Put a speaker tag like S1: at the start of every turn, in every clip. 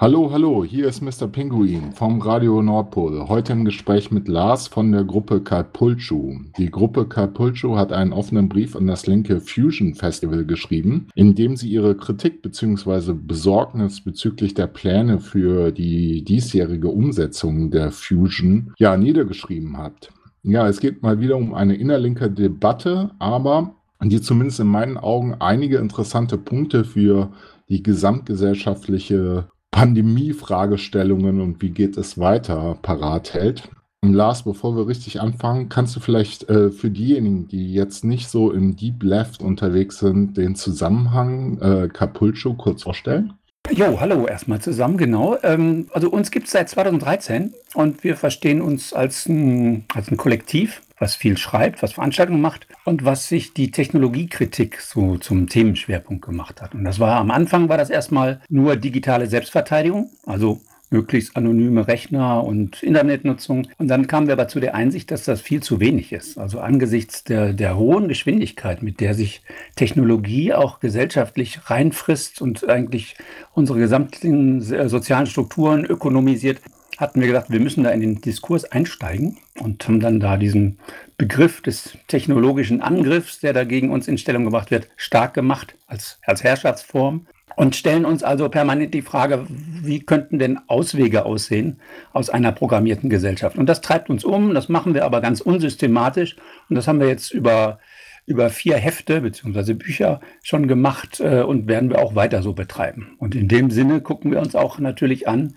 S1: Hallo, hallo, hier ist Mr. Pinguin vom Radio Nordpol. Heute im Gespräch mit Lars von der Gruppe Kalpulchu. Die Gruppe Kalpulchu hat einen offenen Brief an das linke Fusion Festival geschrieben, in dem sie ihre Kritik bzw. Besorgnis bezüglich der Pläne für die diesjährige Umsetzung der Fusion ja niedergeschrieben hat. Ja, es geht mal wieder um eine innerlinke Debatte, aber die zumindest in meinen Augen einige interessante Punkte für die gesamtgesellschaftliche Pandemie-Fragestellungen und wie geht es weiter parat hält. Und Lars, bevor wir richtig anfangen, kannst du vielleicht äh, für diejenigen, die jetzt nicht so im Deep Left unterwegs sind, den Zusammenhang äh, Capulcho kurz vorstellen?
S2: Jo, hallo erstmal zusammen, genau. Ähm, also uns gibt es seit 2013 und wir verstehen uns als ein, als ein Kollektiv, was viel schreibt, was Veranstaltungen macht und was sich die Technologiekritik so zum Themenschwerpunkt gemacht hat. Und das war am Anfang war das erstmal nur digitale Selbstverteidigung, also möglichst anonyme Rechner und Internetnutzung. Und dann kamen wir aber zu der Einsicht, dass das viel zu wenig ist. Also angesichts der, der hohen Geschwindigkeit, mit der sich Technologie auch gesellschaftlich reinfrisst und eigentlich unsere gesamten äh, sozialen Strukturen ökonomisiert, hatten wir gedacht, wir müssen da in den Diskurs einsteigen und haben dann da diesen Begriff des technologischen Angriffs, der da gegen uns in Stellung gebracht wird, stark gemacht als, als Herrschaftsform und stellen uns also permanent die Frage, wie könnten denn Auswege aussehen aus einer programmierten Gesellschaft? Und das treibt uns um, das machen wir aber ganz unsystematisch und das haben wir jetzt über über vier Hefte beziehungsweise Bücher schon gemacht äh, und werden wir auch weiter so betreiben. Und in dem Sinne gucken wir uns auch natürlich an,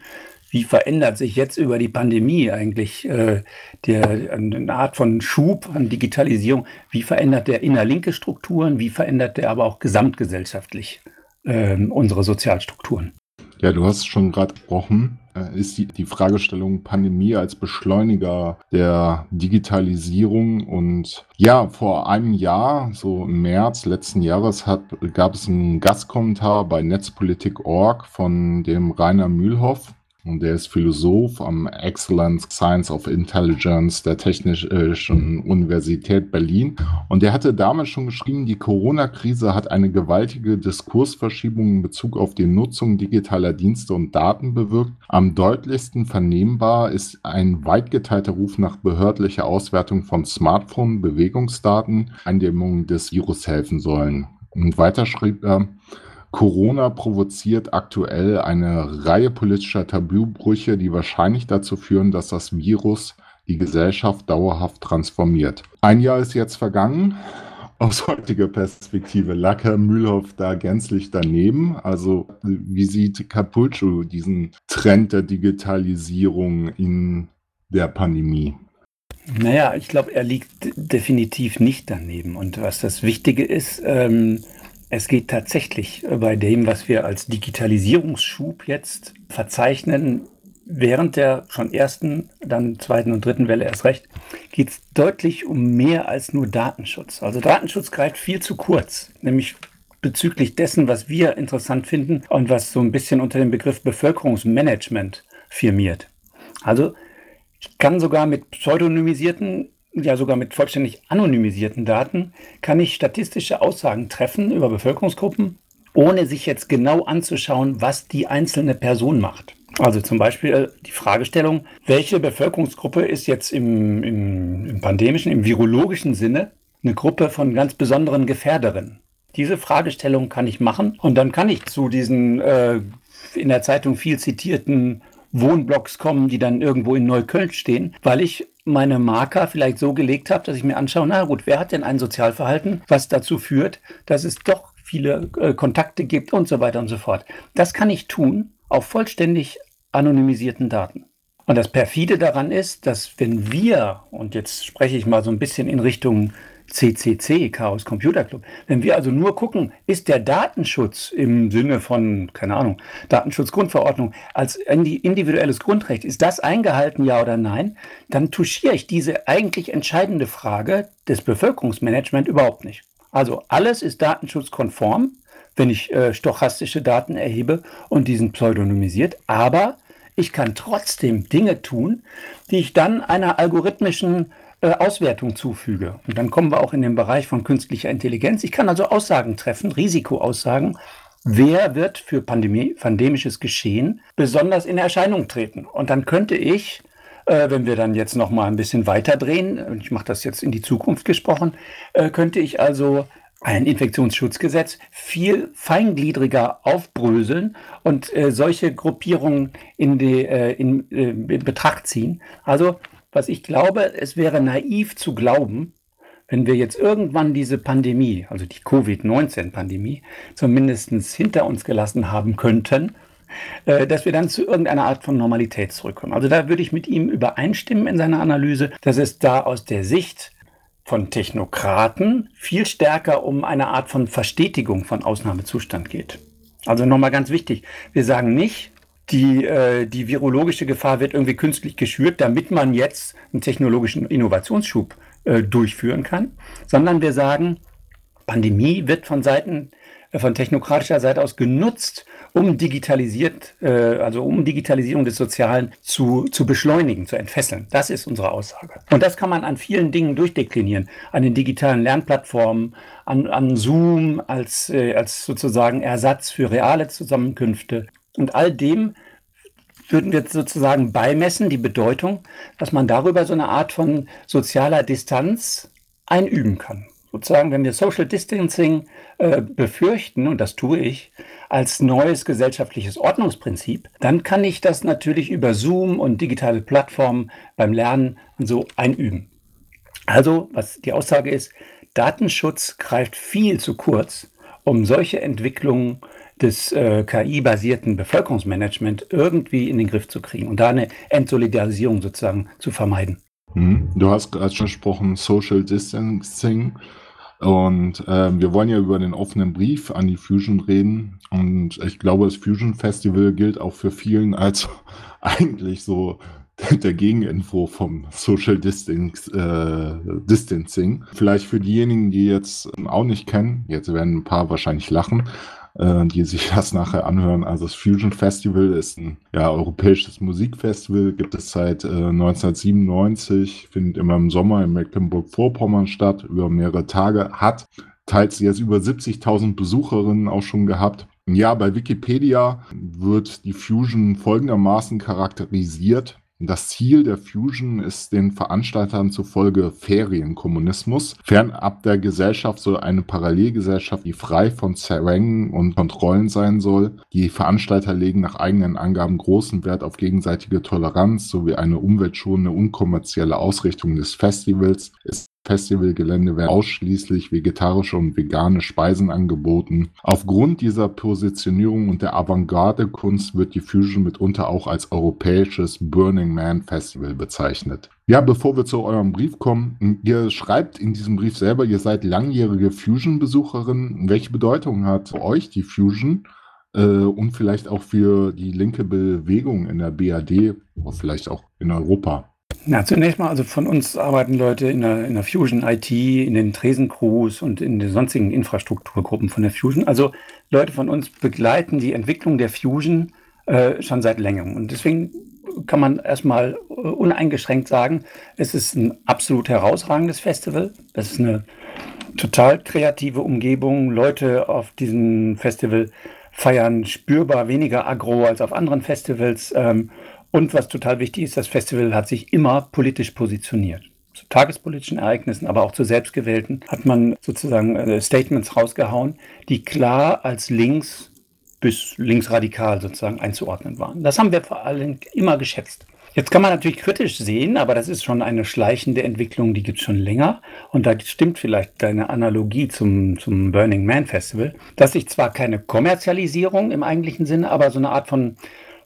S2: wie verändert sich jetzt über die Pandemie eigentlich äh, der, eine Art von Schub an Digitalisierung? Wie verändert der innerlinke Strukturen? Wie verändert der aber auch gesamtgesellschaftlich äh, unsere Sozialstrukturen?
S1: Ja, du hast schon gerade gesprochen, äh, ist die, die Fragestellung Pandemie als Beschleuniger der Digitalisierung. Und ja, vor einem Jahr, so im März letzten Jahres, hat, gab es einen Gastkommentar bei Netzpolitik.org von dem Rainer Mühlhoff, und der ist Philosoph am Excellence Science of Intelligence der Technischen Universität Berlin. Und der hatte damals schon geschrieben, die Corona-Krise hat eine gewaltige Diskursverschiebung in Bezug auf die Nutzung digitaler Dienste und Daten bewirkt. Am deutlichsten vernehmbar ist ein weit geteilter Ruf nach behördlicher Auswertung von Smartphone-Bewegungsdaten, Eindämmung des Virus helfen sollen. Und weiter schrieb er, Corona provoziert aktuell eine Reihe politischer Tabubrüche, die wahrscheinlich dazu führen, dass das Virus die Gesellschaft dauerhaft transformiert. Ein Jahr ist jetzt vergangen. Aus heutiger Perspektive lag Herr Mühlhoff da gänzlich daneben. Also wie sieht Capulco diesen Trend der Digitalisierung in der Pandemie?
S2: Naja, ich glaube, er liegt definitiv nicht daneben. Und was das Wichtige ist, ähm, es geht tatsächlich bei dem, was wir als Digitalisierungsschub jetzt verzeichnen, während der schon ersten, dann zweiten und dritten Welle erst recht, geht es deutlich um mehr als nur Datenschutz. Also Datenschutz greift viel zu kurz, nämlich bezüglich dessen, was wir interessant finden und was so ein bisschen unter dem Begriff Bevölkerungsmanagement firmiert. Also ich kann sogar mit pseudonymisierten ja sogar mit vollständig anonymisierten Daten, kann ich statistische Aussagen treffen über Bevölkerungsgruppen, ohne sich jetzt genau anzuschauen, was die einzelne Person macht. Also zum Beispiel die Fragestellung, welche Bevölkerungsgruppe ist jetzt im, im, im pandemischen, im virologischen Sinne eine Gruppe von ganz besonderen Gefährderinnen? Diese Fragestellung kann ich machen und dann kann ich zu diesen äh, in der Zeitung viel zitierten Wohnblocks kommen, die dann irgendwo in Neukölln stehen, weil ich meine Marker vielleicht so gelegt habe, dass ich mir anschaue, na gut, wer hat denn ein Sozialverhalten, was dazu führt, dass es doch viele äh, Kontakte gibt und so weiter und so fort. Das kann ich tun auf vollständig anonymisierten Daten. Und das perfide daran ist, dass wenn wir, und jetzt spreche ich mal so ein bisschen in Richtung CCC, Chaos Computer Club. Wenn wir also nur gucken, ist der Datenschutz im Sinne von, keine Ahnung, Datenschutzgrundverordnung als individuelles Grundrecht, ist das eingehalten, ja oder nein, dann touchiere ich diese eigentlich entscheidende Frage des Bevölkerungsmanagements überhaupt nicht. Also alles ist datenschutzkonform, wenn ich äh, stochastische Daten erhebe und diesen pseudonymisiert, aber ich kann trotzdem Dinge tun, die ich dann einer algorithmischen äh, Auswertung zufüge. Und dann kommen wir auch in den Bereich von künstlicher Intelligenz. Ich kann also Aussagen treffen, Risikoaussagen wer wird für Pandemie, pandemisches Geschehen besonders in Erscheinung treten. Und dann könnte ich, äh, wenn wir dann jetzt noch mal ein bisschen weiter drehen, ich mache das jetzt in die Zukunft gesprochen, äh, könnte ich also ein Infektionsschutzgesetz viel feingliedriger aufbröseln und äh, solche Gruppierungen in, die, äh, in, äh, in Betracht ziehen. Also was ich glaube, es wäre naiv zu glauben, wenn wir jetzt irgendwann diese Pandemie, also die Covid-19-Pandemie, zumindest hinter uns gelassen haben könnten, äh, dass wir dann zu irgendeiner Art von Normalität zurückkommen. Also da würde ich mit ihm übereinstimmen in seiner Analyse, dass es da aus der Sicht von Technokraten viel stärker um eine Art von Verstetigung von Ausnahmezustand geht. Also nochmal ganz wichtig, wir sagen nicht, die, äh, die virologische Gefahr wird irgendwie künstlich geschürt, damit man jetzt einen technologischen Innovationsschub äh, durchführen kann, sondern wir sagen, Pandemie wird von Seiten äh, von technokratischer Seite aus genutzt, um digitalisiert, äh, also um Digitalisierung des Sozialen zu, zu beschleunigen, zu entfesseln. Das ist unsere Aussage. Und das kann man an vielen Dingen durchdeklinieren. An den digitalen Lernplattformen, an, an Zoom als, äh, als sozusagen Ersatz für reale Zusammenkünfte und all dem, würden wir sozusagen beimessen, die Bedeutung, dass man darüber so eine Art von sozialer Distanz einüben kann. Sozusagen, wenn wir Social Distancing äh, befürchten, und das tue ich, als neues gesellschaftliches Ordnungsprinzip, dann kann ich das natürlich über Zoom und digitale Plattformen beim Lernen so einüben. Also, was die Aussage ist, Datenschutz greift viel zu kurz, um solche Entwicklungen des äh, KI-basierten Bevölkerungsmanagement irgendwie in den Griff zu kriegen und da eine Entsolidarisierung sozusagen zu vermeiden.
S1: Mhm. Du hast gerade schon gesprochen, Social Distancing. Und äh, wir wollen ja über den offenen Brief an die Fusion reden. Und ich glaube, das Fusion Festival gilt auch für vielen als eigentlich so der Gegeninfo vom Social Distance, äh, Distancing. Vielleicht für diejenigen, die jetzt auch nicht kennen, jetzt werden ein paar wahrscheinlich lachen, äh, die sich das nachher anhören. Also das Fusion Festival ist ein ja, europäisches Musikfestival, gibt es seit äh, 1997, findet immer im Sommer in Mecklenburg-Vorpommern statt, über mehrere Tage, hat teils jetzt über 70.000 Besucherinnen auch schon gehabt. Ja, bei Wikipedia wird die Fusion folgendermaßen charakterisiert. Das Ziel der Fusion ist den Veranstaltern zufolge Ferienkommunismus. Fernab der Gesellschaft soll eine Parallelgesellschaft, die frei von Zwängen und Kontrollen sein soll. Die Veranstalter legen nach eigenen Angaben großen Wert auf gegenseitige Toleranz sowie eine umweltschonende, unkommerzielle Ausrichtung des Festivals. Es Festivalgelände werden ausschließlich vegetarische und vegane Speisen angeboten. Aufgrund dieser Positionierung und der Avantgarde-Kunst wird die Fusion mitunter auch als europäisches Burning Man Festival bezeichnet. Ja, bevor wir zu eurem Brief kommen, ihr schreibt in diesem Brief selber, ihr seid langjährige Fusion-Besucherin. Welche Bedeutung hat für euch die Fusion? Äh, und vielleicht auch für die linke Bewegung in der BAD oder vielleicht auch in Europa.
S2: Na, zunächst mal, also von uns arbeiten Leute in der, in der Fusion IT, in den Tresen-Crews und in den sonstigen Infrastrukturgruppen von der Fusion. Also Leute von uns begleiten die Entwicklung der Fusion äh, schon seit längerem. Und deswegen kann man erstmal äh, uneingeschränkt sagen, es ist ein absolut herausragendes Festival. Es ist eine total kreative Umgebung. Leute auf diesem Festival feiern spürbar weniger aggro als auf anderen Festivals. Ähm, und was total wichtig ist, das Festival hat sich immer politisch positioniert. Zu tagespolitischen Ereignissen, aber auch zu selbstgewählten, hat man sozusagen äh, Statements rausgehauen, die klar als links bis linksradikal sozusagen einzuordnen waren. Das haben wir vor allem immer geschätzt. Jetzt kann man natürlich kritisch sehen, aber das ist schon eine schleichende Entwicklung, die gibt es schon länger. Und da stimmt vielleicht deine Analogie zum, zum Burning Man Festival, dass sich zwar keine Kommerzialisierung im eigentlichen Sinne, aber so eine Art von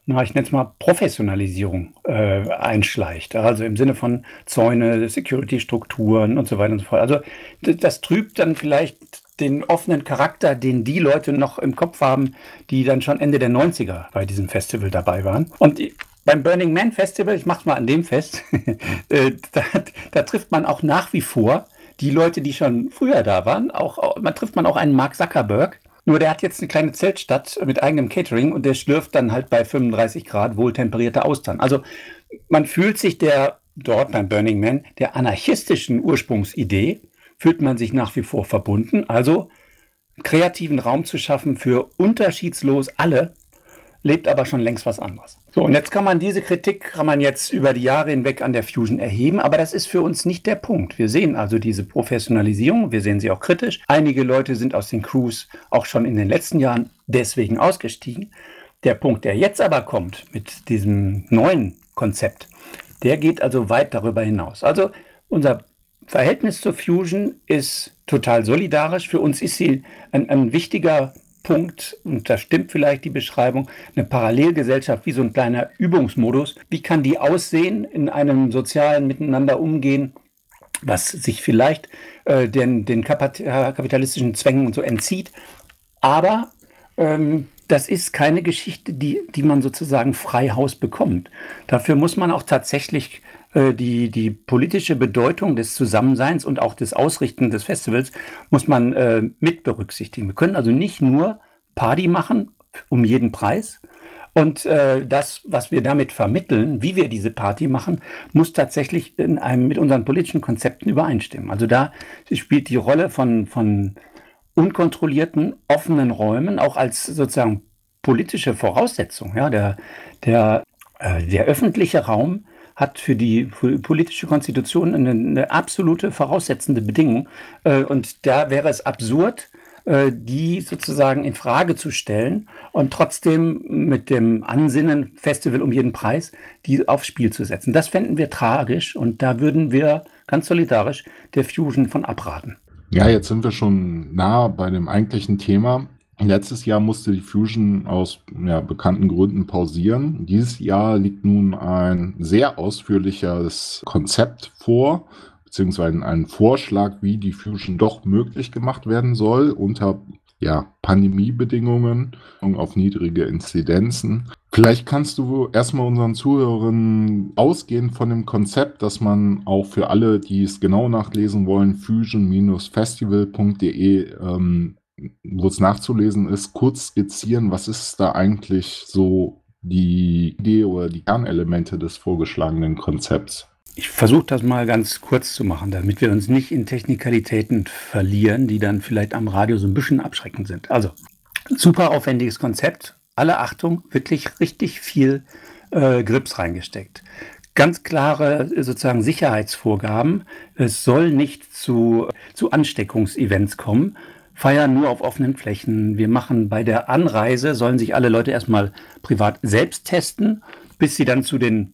S2: na, ich nenne es mal Professionalisierung äh, einschleicht. Also im Sinne von Zäune, Security-Strukturen und so weiter und so fort. Also das trübt dann vielleicht den offenen Charakter, den die Leute noch im Kopf haben, die dann schon Ende der 90er bei diesem Festival dabei waren. Und beim Burning Man Festival, ich mache es mal an dem fest, äh, da, da trifft man auch nach wie vor die Leute, die schon früher da waren. Auch, man trifft man auch einen Mark Zuckerberg, nur der hat jetzt eine kleine Zeltstadt mit eigenem Catering und der schlürft dann halt bei 35 Grad wohltemperierte Austern. Also man fühlt sich der dort beim Burning Man der anarchistischen Ursprungsidee fühlt man sich nach wie vor verbunden. Also kreativen Raum zu schaffen für unterschiedslos alle, lebt aber schon längst was anderes. So, und jetzt kann man diese Kritik, kann man jetzt über die Jahre hinweg an der Fusion erheben, aber das ist für uns nicht der Punkt. Wir sehen also diese Professionalisierung, wir sehen sie auch kritisch. Einige Leute sind aus den Crews auch schon in den letzten Jahren deswegen ausgestiegen. Der Punkt, der jetzt aber kommt mit diesem neuen Konzept, der geht also weit darüber hinaus. Also unser Verhältnis zur Fusion ist total solidarisch. Für uns ist sie ein, ein wichtiger Punkt, und da stimmt vielleicht die Beschreibung, eine Parallelgesellschaft wie so ein kleiner Übungsmodus. Wie kann die aussehen, in einem sozialen Miteinander umgehen, was sich vielleicht äh, den, den kapitalistischen Zwängen und so entzieht. Aber ähm, das ist keine Geschichte, die, die man sozusagen frei Haus bekommt. Dafür muss man auch tatsächlich die, die politische Bedeutung des Zusammenseins und auch des Ausrichten des Festivals muss man äh, mit berücksichtigen. Wir können also nicht nur Party machen um jeden Preis. Und äh, das, was wir damit vermitteln, wie wir diese Party machen, muss tatsächlich in einem, mit unseren politischen Konzepten übereinstimmen. Also da spielt die Rolle von, von unkontrollierten, offenen Räumen auch als sozusagen politische Voraussetzung. Ja, der, der, äh, der öffentliche Raum hat für die politische Konstitution eine, eine absolute voraussetzende Bedingung. Äh, und da wäre es absurd, äh, die sozusagen in Frage zu stellen und trotzdem mit dem Ansinnen, Festival um jeden Preis, die aufs Spiel zu setzen. Das fänden wir tragisch und da würden wir ganz solidarisch der Fusion von abraten.
S1: Ja, jetzt sind wir schon nah bei dem eigentlichen Thema. Letztes Jahr musste die Fusion aus ja, bekannten Gründen pausieren. Dieses Jahr liegt nun ein sehr ausführliches Konzept vor, beziehungsweise ein Vorschlag, wie die Fusion doch möglich gemacht werden soll unter ja, Pandemiebedingungen und auf niedrige Inzidenzen. Vielleicht kannst du erstmal unseren Zuhörern ausgehend von dem Konzept, dass man auch für alle, die es genau nachlesen wollen, fusion-festival.de ähm, wo es nachzulesen ist, kurz skizzieren, was ist da eigentlich so die Idee oder die Kernelemente des vorgeschlagenen Konzepts?
S2: Ich versuche das mal ganz kurz zu machen, damit wir uns nicht in Technikalitäten verlieren, die dann vielleicht am Radio so ein bisschen abschreckend sind. Also, super aufwendiges Konzept. Alle Achtung, wirklich richtig viel äh, Grips reingesteckt. Ganz klare sozusagen Sicherheitsvorgaben. Es soll nicht zu, zu Ansteckungsevents kommen feiern nur auf offenen Flächen. Wir machen bei der Anreise, sollen sich alle Leute erstmal privat selbst testen, bis sie dann zu den,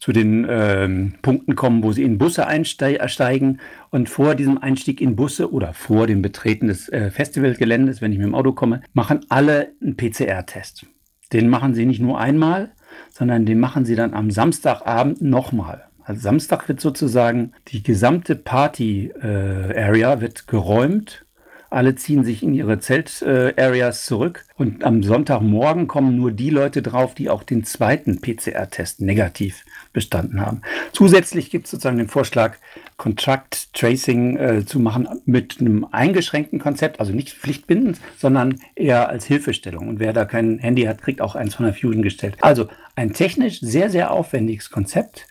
S2: zu den ähm, Punkten kommen, wo sie in Busse einsteigen. Und vor diesem Einstieg in Busse oder vor dem Betreten des äh, Festivalgeländes, wenn ich mit dem Auto komme, machen alle einen PCR-Test. Den machen sie nicht nur einmal, sondern den machen sie dann am Samstagabend nochmal. Also Samstag wird sozusagen die gesamte Party-Area äh, geräumt alle ziehen sich in ihre Zelt-Areas zurück und am Sonntagmorgen kommen nur die Leute drauf, die auch den zweiten PCR-Test negativ bestanden haben. Zusätzlich gibt es sozusagen den Vorschlag, Contract Tracing äh, zu machen mit einem eingeschränkten Konzept, also nicht pflichtbindend, sondern eher als Hilfestellung. Und wer da kein Handy hat, kriegt auch eins von der Fusion gestellt. Also ein technisch sehr, sehr aufwendiges Konzept,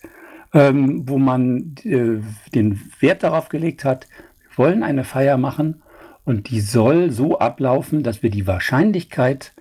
S2: ähm, wo man äh, den Wert darauf gelegt hat, wollen eine Feier machen und die soll so ablaufen, dass wir die Wahrscheinlichkeit,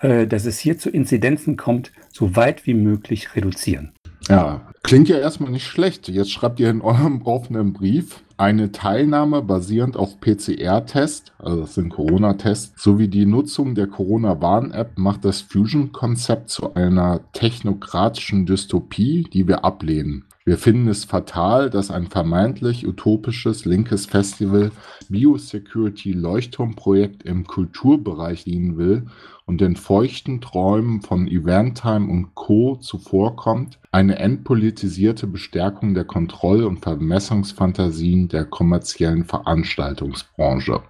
S2: äh, dass es hier zu Inzidenzen kommt, so weit wie möglich reduzieren.
S1: Ja, klingt ja erstmal nicht schlecht. Jetzt schreibt ihr in eurem offenen Brief, eine Teilnahme basierend auf PCR-Test, also das sind Corona-Tests, sowie die Nutzung der Corona-Warn-App macht das Fusion-Konzept zu einer technokratischen Dystopie, die wir ablehnen. Wir finden es fatal, dass ein vermeintlich utopisches linkes Festival Biosecurity-Leuchtturmprojekt im Kulturbereich dienen will und den feuchten Träumen von Eventtime und Co. zuvorkommt, eine entpolitisierte Bestärkung der Kontroll- und Vermessungsfantasien der kommerziellen Veranstaltungsbranche.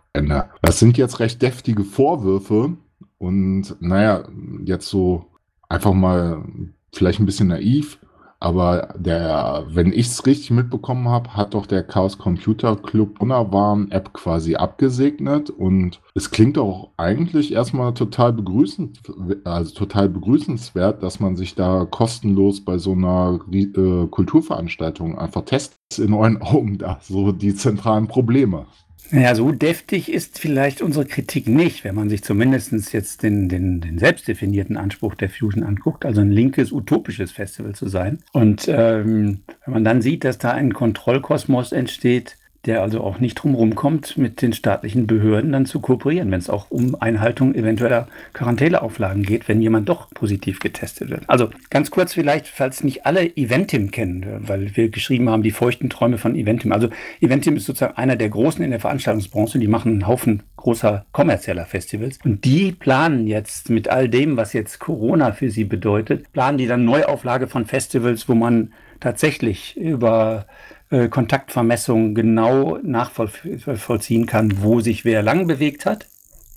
S1: Das sind jetzt recht deftige Vorwürfe und naja, jetzt so einfach mal vielleicht ein bisschen naiv aber der, wenn ich es richtig mitbekommen habe, hat doch der Chaos Computer Club Unawarn App quasi abgesegnet und es klingt auch eigentlich erstmal total begrüßend, also total begrüßenswert, dass man sich da kostenlos bei so einer äh, Kulturveranstaltung einfach testet. In euren Augen da so die zentralen Probleme.
S2: Ja, so deftig ist vielleicht unsere Kritik nicht, wenn man sich zumindest jetzt den, den, den selbstdefinierten Anspruch der Fusion anguckt, also ein linkes, utopisches Festival zu sein. Und ähm, wenn man dann sieht, dass da ein Kontrollkosmos entsteht, der also auch nicht drumherum kommt, mit den staatlichen Behörden dann zu kooperieren, wenn es auch um Einhaltung eventueller Quarantäneauflagen geht, wenn jemand doch positiv getestet wird. Also ganz kurz vielleicht, falls nicht alle Eventim kennen, weil wir geschrieben haben, die feuchten Träume von Eventim. Also Eventim ist sozusagen einer der großen in der Veranstaltungsbranche, die machen einen Haufen großer kommerzieller Festivals und die planen jetzt mit all dem, was jetzt Corona für sie bedeutet, planen die dann Neuauflage von Festivals, wo man tatsächlich über äh, Kontaktvermessung genau nachvollziehen kann, wo sich wer lang bewegt hat.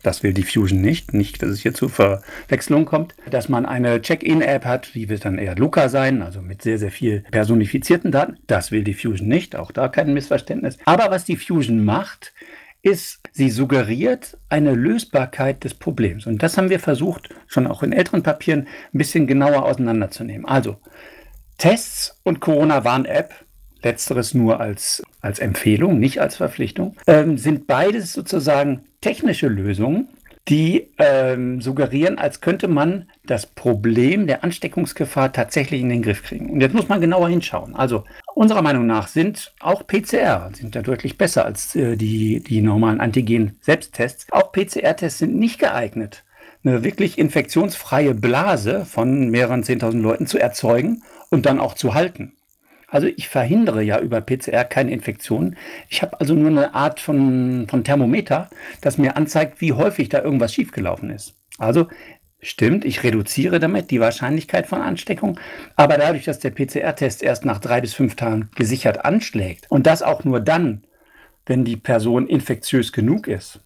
S2: Das will die Fusion nicht. Nicht, dass es hier zu Verwechslung kommt. Dass man eine Check-in-App hat, die wird dann eher Luca sein, also mit sehr, sehr viel personifizierten Daten. Das will die Fusion nicht. Auch da kein Missverständnis. Aber was die Fusion macht, ist, sie suggeriert eine Lösbarkeit des Problems. Und das haben wir versucht, schon auch in älteren Papieren ein bisschen genauer auseinanderzunehmen. Also, Tests und Corona-Warn-App letzteres nur als, als Empfehlung, nicht als Verpflichtung, ähm, sind beides sozusagen technische Lösungen, die ähm, suggerieren, als könnte man das Problem der Ansteckungsgefahr tatsächlich in den Griff kriegen. Und jetzt muss man genauer hinschauen. Also unserer Meinung nach sind auch PCR sind da deutlich besser als äh, die, die normalen Antigen-Selbsttests. Auch PCR-Tests sind nicht geeignet, eine wirklich infektionsfreie Blase von mehreren 10.000 Leuten zu erzeugen und dann auch zu halten. Also ich verhindere ja über PCR keine Infektionen. Ich habe also nur eine Art von, von Thermometer, das mir anzeigt, wie häufig da irgendwas schiefgelaufen ist. Also stimmt, ich reduziere damit die Wahrscheinlichkeit von Ansteckung, aber dadurch, dass der PCR-Test erst nach drei bis fünf Tagen gesichert anschlägt und das auch nur dann, wenn die Person infektiös genug ist,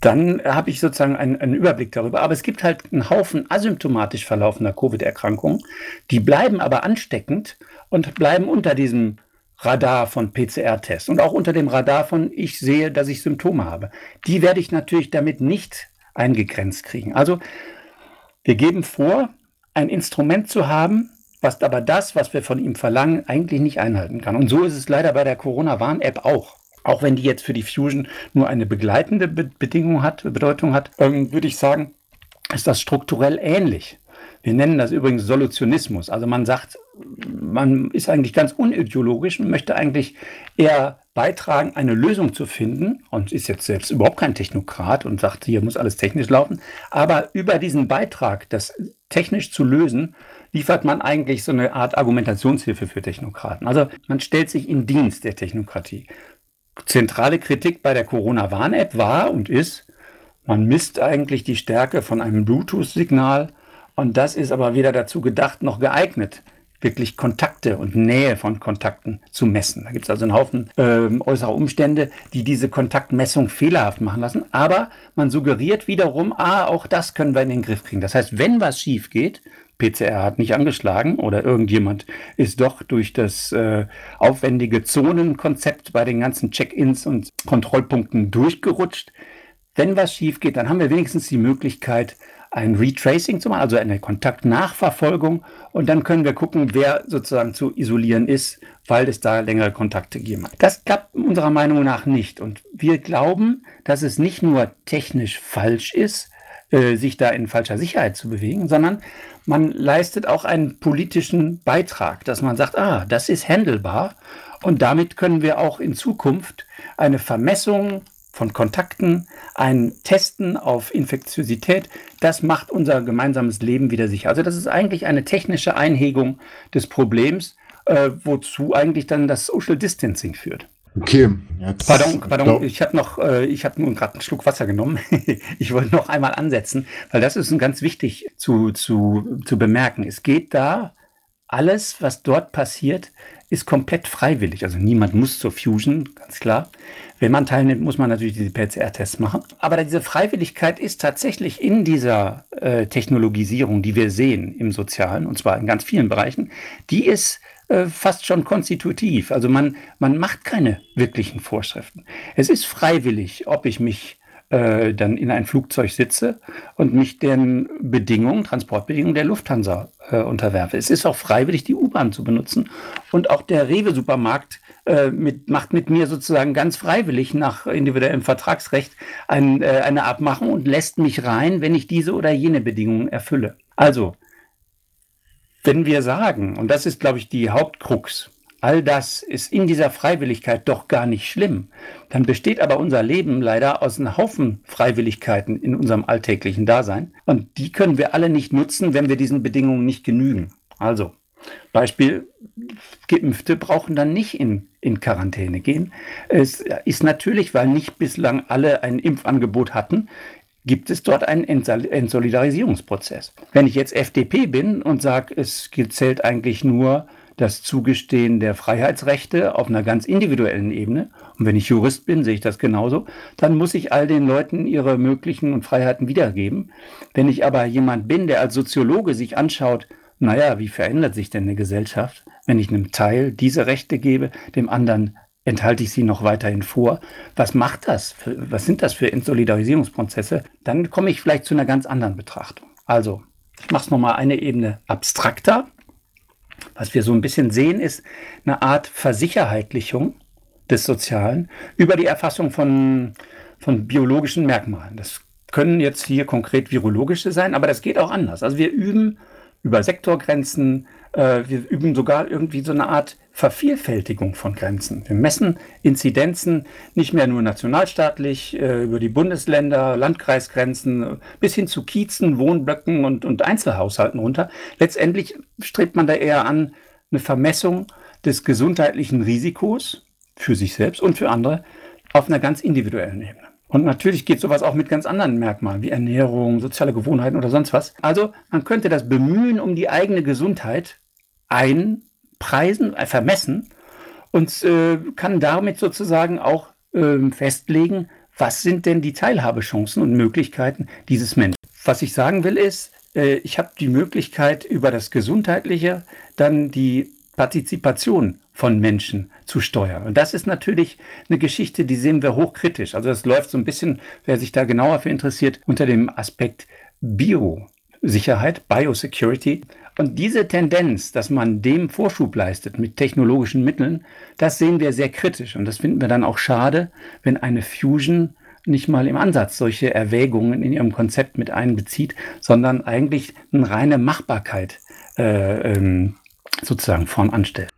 S2: dann habe ich sozusagen einen, einen, Überblick darüber. Aber es gibt halt einen Haufen asymptomatisch verlaufender Covid-Erkrankungen, die bleiben aber ansteckend und bleiben unter diesem Radar von PCR-Tests und auch unter dem Radar von ich sehe, dass ich Symptome habe. Die werde ich natürlich damit nicht eingegrenzt kriegen. Also wir geben vor, ein Instrument zu haben, was aber das, was wir von ihm verlangen, eigentlich nicht einhalten kann. Und so ist es leider bei der Corona-Warn-App auch. Auch wenn die jetzt für die Fusion nur eine begleitende Bedingung hat, Bedeutung hat, ähm, würde ich sagen, ist das strukturell ähnlich. Wir nennen das übrigens Solutionismus. Also man sagt, man ist eigentlich ganz unideologisch und möchte eigentlich eher beitragen, eine Lösung zu finden und ist jetzt selbst überhaupt kein Technokrat und sagt, hier muss alles technisch laufen. Aber über diesen Beitrag, das technisch zu lösen, liefert man eigentlich so eine Art Argumentationshilfe für Technokraten. Also man stellt sich in Dienst der Technokratie. Zentrale Kritik bei der Corona-Warn-App war und ist, man misst eigentlich die Stärke von einem Bluetooth-Signal und das ist aber weder dazu gedacht noch geeignet, wirklich Kontakte und Nähe von Kontakten zu messen. Da gibt es also einen Haufen äh, äußerer Umstände, die diese Kontaktmessung fehlerhaft machen lassen. Aber man suggeriert wiederum, ah, auch das können wir in den Griff kriegen. Das heißt, wenn was schief geht, PCR hat nicht angeschlagen oder irgendjemand ist doch durch das äh, aufwendige Zonenkonzept bei den ganzen Check-ins und Kontrollpunkten durchgerutscht. Wenn was schief geht, dann haben wir wenigstens die Möglichkeit, ein Retracing zu machen, also eine Kontaktnachverfolgung. Und dann können wir gucken, wer sozusagen zu isolieren ist, weil es da längere Kontakte gegeben hat. Das klappt unserer Meinung nach nicht. Und wir glauben, dass es nicht nur technisch falsch ist, äh, sich da in falscher Sicherheit zu bewegen, sondern man leistet auch einen politischen Beitrag, dass man sagt, ah, das ist handelbar. Und damit können wir auch in Zukunft eine Vermessung von Kontakten, ein Testen auf Infektiosität, das macht unser gemeinsames Leben wieder sicher. Also das ist eigentlich eine technische Einhegung des Problems, äh, wozu eigentlich dann das Social Distancing führt.
S1: Okay,
S2: jetzt. Pardon, pardon ich habe noch, äh, ich habe nur gerade einen Schluck Wasser genommen. ich wollte noch einmal ansetzen, weil das ist ganz wichtig zu, zu, zu bemerken. Es geht da, alles, was dort passiert, ist komplett freiwillig. Also niemand muss zur Fusion, ganz klar. Wenn man teilnimmt, muss man natürlich diese PCR-Tests machen. Aber diese Freiwilligkeit ist tatsächlich in dieser äh, Technologisierung, die wir sehen im Sozialen, und zwar in ganz vielen Bereichen, die ist äh, fast schon konstitutiv. Also man, man macht keine wirklichen Vorschriften. Es ist freiwillig, ob ich mich äh, dann in ein Flugzeug sitze und mich den Bedingungen, Transportbedingungen der Lufthansa äh, unterwerfe. Es ist auch freiwillig, die U-Bahn zu benutzen und auch der Rewe-Supermarkt äh, mit, macht mit mir sozusagen ganz freiwillig nach individuellem Vertragsrecht ein, äh, eine Abmachung und lässt mich rein, wenn ich diese oder jene Bedingungen erfülle. Also, wenn wir sagen, und das ist, glaube ich, die Hauptkrux, all das ist in dieser Freiwilligkeit doch gar nicht schlimm, dann besteht aber unser Leben leider aus einem Haufen Freiwilligkeiten in unserem alltäglichen Dasein. Und die können wir alle nicht nutzen, wenn wir diesen Bedingungen nicht genügen. Also, Beispiel, Geimpfte brauchen dann nicht in, in Quarantäne gehen. Es ist natürlich, weil nicht bislang alle ein Impfangebot hatten, gibt es dort einen Entsolidarisierungsprozess. Wenn ich jetzt FDP bin und sage, es zählt eigentlich nur das Zugestehen der Freiheitsrechte auf einer ganz individuellen Ebene, und wenn ich Jurist bin, sehe ich das genauso, dann muss ich all den Leuten ihre möglichen und Freiheiten wiedergeben. Wenn ich aber jemand bin, der als Soziologe sich anschaut, naja, wie verändert sich denn eine Gesellschaft, wenn ich einem Teil diese Rechte gebe, dem anderen enthalte ich sie noch weiterhin vor. Was macht das? Für, was sind das für Entsolidarisierungsprozesse? Dann komme ich vielleicht zu einer ganz anderen Betrachtung. Also, ich mache es nochmal eine Ebene abstrakter. Was wir so ein bisschen sehen, ist eine Art Versicherheitlichung des Sozialen über die Erfassung von, von biologischen Merkmalen. Das können jetzt hier konkret virologische sein, aber das geht auch anders. Also wir üben über Sektorgrenzen. Äh, wir üben sogar irgendwie so eine Art Vervielfältigung von Grenzen. Wir messen Inzidenzen nicht mehr nur nationalstaatlich, äh, über die Bundesländer, Landkreisgrenzen bis hin zu Kiezen, Wohnblöcken und, und Einzelhaushalten runter. Letztendlich strebt man da eher an eine Vermessung des gesundheitlichen Risikos für sich selbst und für andere auf einer ganz individuellen Ebene. Und natürlich geht sowas auch mit ganz anderen Merkmalen wie Ernährung, soziale Gewohnheiten oder sonst was. Also man könnte das Bemühen um die eigene Gesundheit einpreisen, äh, vermessen und äh, kann damit sozusagen auch äh, festlegen, was sind denn die Teilhabechancen und Möglichkeiten dieses Menschen. Was ich sagen will ist, äh, ich habe die Möglichkeit über das Gesundheitliche dann die Partizipation von Menschen zu steuern. Und das ist natürlich eine Geschichte, die sehen wir hochkritisch. Also das läuft so ein bisschen, wer sich da genauer für interessiert, unter dem Aspekt Biosicherheit, Biosecurity. Und diese Tendenz, dass man dem Vorschub leistet mit technologischen Mitteln, das sehen wir sehr kritisch. Und das finden wir dann auch schade, wenn eine Fusion nicht mal im Ansatz solche Erwägungen in ihrem Konzept mit einbezieht, sondern eigentlich eine reine Machbarkeit äh, ähm, sozusagen vorn anstellt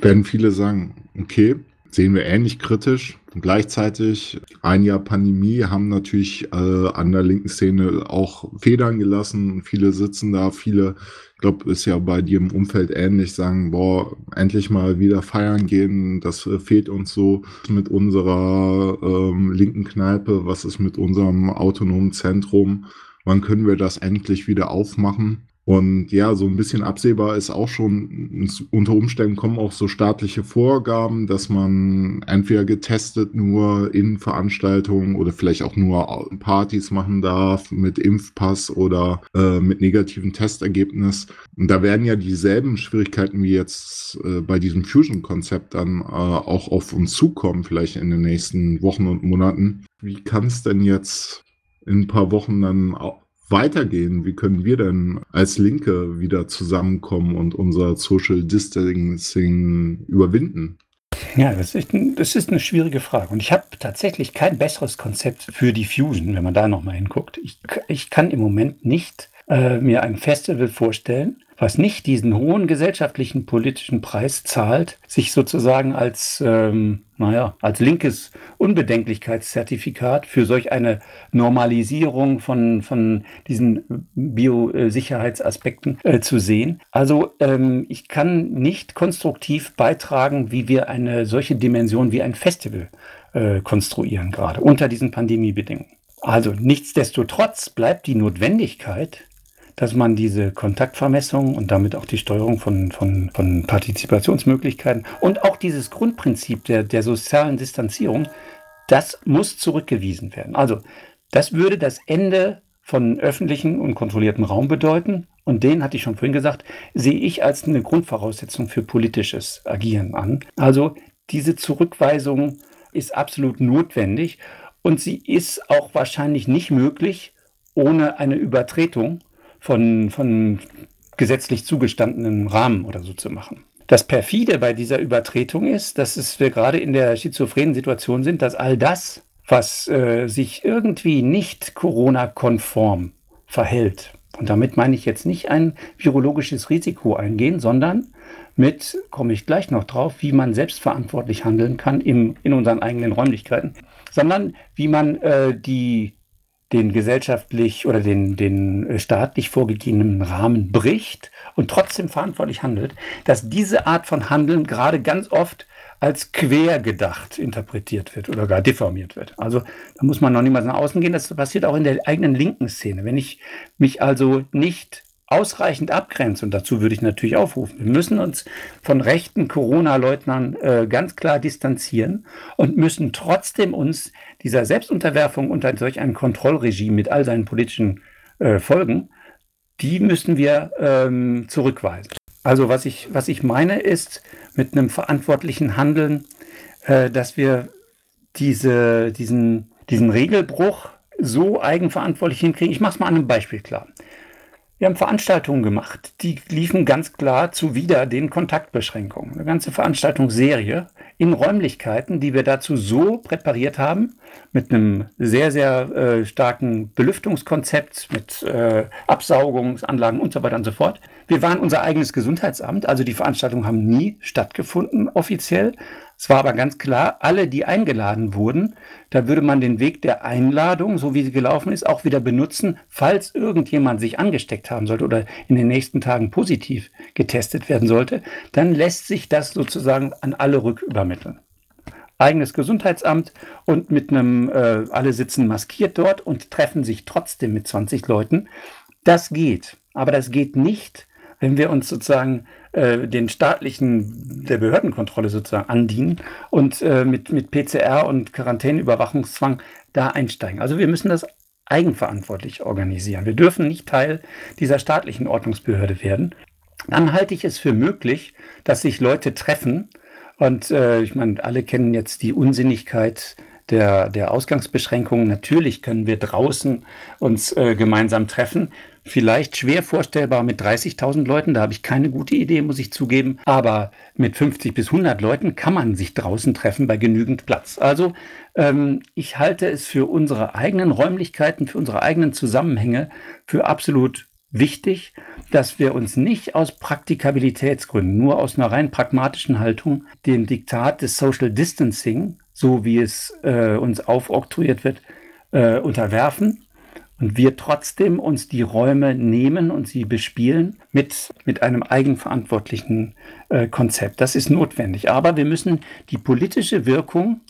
S1: werden viele sagen, okay, sehen wir ähnlich kritisch. Und gleichzeitig ein Jahr Pandemie haben natürlich äh, an der linken Szene auch Federn gelassen. Viele sitzen da, viele, ich glaube, ist ja bei dir im Umfeld ähnlich, sagen, boah, endlich mal wieder feiern gehen, das äh, fehlt uns so mit unserer ähm, linken Kneipe, was ist mit unserem autonomen Zentrum, wann können wir das endlich wieder aufmachen? Und ja, so ein bisschen absehbar ist auch schon, unter Umständen kommen auch so staatliche Vorgaben, dass man entweder getestet nur in Veranstaltungen oder vielleicht auch nur Partys machen darf mit Impfpass oder äh, mit negativem Testergebnis. Und da werden ja dieselben Schwierigkeiten wie jetzt äh, bei diesem Fusion-Konzept dann äh, auch auf uns zukommen, vielleicht in den nächsten Wochen und Monaten. Wie kann es denn jetzt in ein paar Wochen dann auch weitergehen? Wie können wir denn als Linke wieder zusammenkommen und unser Social Distancing überwinden?
S2: Ja, das ist, das ist eine schwierige Frage. Und ich habe tatsächlich kein besseres Konzept für die Fusion, wenn man da nochmal hinguckt. Ich, ich kann im Moment nicht äh, mir ein Festival vorstellen, was nicht diesen hohen gesellschaftlichen politischen Preis zahlt, sich sozusagen als, ähm, naja, als linkes Unbedenklichkeitszertifikat für solch eine Normalisierung von, von diesen Biosicherheitsaspekten äh, zu sehen. Also ähm, ich kann nicht konstruktiv beitragen, wie wir eine solche Dimension wie ein Festival äh, konstruieren, gerade unter diesen Pandemiebedingungen. Also nichtsdestotrotz bleibt die Notwendigkeit, dass man diese Kontaktvermessung und damit auch die Steuerung von, von, von Partizipationsmöglichkeiten und auch dieses Grundprinzip der, der sozialen Distanzierung, das muss zurückgewiesen werden. Also das würde das Ende von öffentlichen und kontrollierten Raum bedeuten. Und den, hatte ich schon vorhin gesagt, sehe ich als eine Grundvoraussetzung für politisches Agieren an. Also diese Zurückweisung ist absolut notwendig und sie ist auch wahrscheinlich nicht möglich ohne eine Übertretung von, von gesetzlich zugestandenen Rahmen oder so zu machen. Das perfide bei dieser Übertretung ist, dass es wir gerade in der schizophrenen Situation sind, dass all das, was äh, sich irgendwie nicht Corona-konform verhält, und damit meine ich jetzt nicht ein virologisches Risiko eingehen, sondern mit, komme ich gleich noch drauf, wie man selbstverantwortlich handeln kann im, in unseren eigenen Räumlichkeiten, sondern wie man äh, die, den gesellschaftlich oder den, den äh, staatlich vorgegebenen Rahmen bricht und trotzdem verantwortlich handelt, dass diese Art von Handeln gerade ganz oft als quergedacht interpretiert wird oder gar deformiert wird. Also da muss man noch niemals nach außen gehen. Das passiert auch in der eigenen linken Szene. Wenn ich mich also nicht ausreichend abgrenze, und dazu würde ich natürlich aufrufen, wir müssen uns von rechten Corona-Leugnern äh, ganz klar distanzieren und müssen trotzdem uns dieser Selbstunterwerfung unter solch einem Kontrollregime mit all seinen politischen äh, Folgen, die müssen wir ähm, zurückweisen. Also was ich, was ich meine ist, mit einem verantwortlichen Handeln, äh, dass wir diese, diesen, diesen Regelbruch so eigenverantwortlich hinkriegen. Ich mache es mal an einem Beispiel klar. Wir haben Veranstaltungen gemacht, die liefen ganz klar zuwider den Kontaktbeschränkungen. Eine ganze Veranstaltungsserie in Räumlichkeiten, die wir dazu so präpariert haben, mit einem sehr, sehr äh, starken Belüftungskonzept, mit äh, Absaugungsanlagen und so weiter und so fort. Wir waren unser eigenes Gesundheitsamt, also die Veranstaltungen haben nie stattgefunden offiziell. Es war aber ganz klar, alle, die eingeladen wurden, da würde man den Weg der Einladung, so wie sie gelaufen ist, auch wieder benutzen, falls irgendjemand sich angesteckt haben sollte oder in den nächsten Tagen positiv getestet werden sollte, dann lässt sich das sozusagen an alle rückübermitteln eigenes Gesundheitsamt und mit einem, äh, alle sitzen maskiert dort und treffen sich trotzdem mit 20 Leuten. Das geht, aber das geht nicht, wenn wir uns sozusagen äh, den staatlichen, der Behördenkontrolle sozusagen andienen und äh, mit, mit PCR und Quarantäneüberwachungszwang da einsteigen. Also wir müssen das eigenverantwortlich organisieren. Wir dürfen nicht Teil dieser staatlichen Ordnungsbehörde werden. Dann halte ich es für möglich, dass sich Leute treffen. Und äh, ich meine, alle kennen jetzt die Unsinnigkeit der, der Ausgangsbeschränkungen. Natürlich können wir draußen uns äh, gemeinsam treffen. Vielleicht schwer vorstellbar mit 30.000 Leuten, da habe ich keine gute Idee, muss ich zugeben. Aber mit 50 bis 100 Leuten kann man sich draußen treffen bei genügend Platz. Also ähm, ich halte es für unsere eigenen Räumlichkeiten, für unsere eigenen Zusammenhänge für absolut wichtig, dass wir uns nicht aus Praktikabilitätsgründen, nur aus einer rein pragmatischen Haltung, dem Diktat des Social Distancing, so wie es äh, uns aufoktroyiert wird, äh, unterwerfen, und wir trotzdem uns die Räume nehmen und sie bespielen mit, mit einem eigenverantwortlichen äh, Konzept. Das ist notwendig. Aber wir müssen die politische Wirkung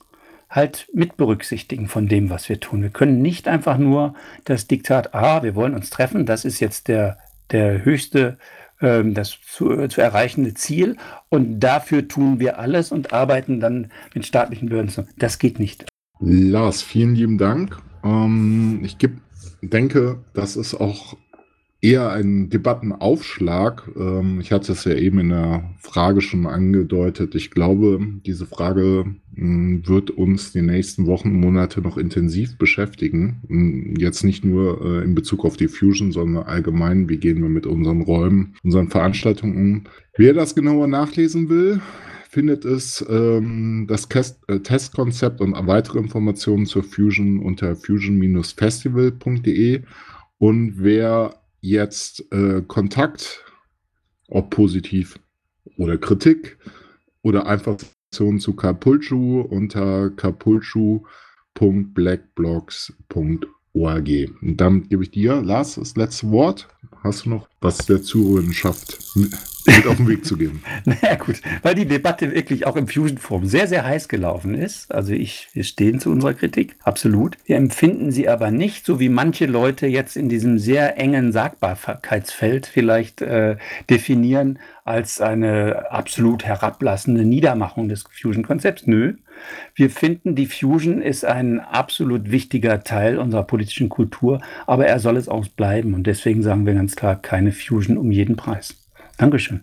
S2: halt mit berücksichtigen von dem, was wir tun. Wir können nicht einfach nur das Diktat, ah, wir wollen uns treffen, das ist jetzt der, der höchste, ähm, das zu, zu erreichende Ziel und dafür tun wir alles und arbeiten dann mit staatlichen Behörden. Das geht nicht.
S1: Lars, vielen lieben Dank. Ähm, ich gebe denke, das ist auch eher ein Debattenaufschlag. Ähm, ich hatte es ja eben in der Frage schon angedeutet. Ich glaube, diese Frage hm, wird uns die nächsten Wochen, Monate noch intensiv beschäftigen. Hm, jetzt nicht nur äh, in Bezug auf die Fusion, sondern allgemein, wie gehen wir mit unseren Räumen, unseren Veranstaltungen um. Wer das genauer nachlesen will, findet es ähm, das äh, Testkonzept und weitere Informationen zur Fusion unter fusion-festival.de. Und wer jetzt äh, Kontakt, ob positiv oder Kritik oder einfach zu Kapulchu unter kapulchu.blackblocks.org. Und damit gebe ich dir, Lars, das letzte Wort. Hast du noch was der Zuhörenschaft mit auf den Weg zu geben.
S2: naja, gut, weil die Debatte wirklich auch im Fusion-Forum sehr, sehr heiß gelaufen ist. Also ich, wir stehen zu unserer Kritik, absolut. Wir empfinden sie aber nicht, so wie manche Leute jetzt in diesem sehr engen Sagbarkeitsfeld vielleicht äh, definieren, als eine absolut herablassende Niedermachung des Fusion-Konzepts. Nö. Wir finden, die Fusion ist ein absolut wichtiger Teil unserer politischen Kultur, aber er soll es auch bleiben. Und deswegen sagen wir ganz klar, keine Fusion um jeden Preis. Dankeschön.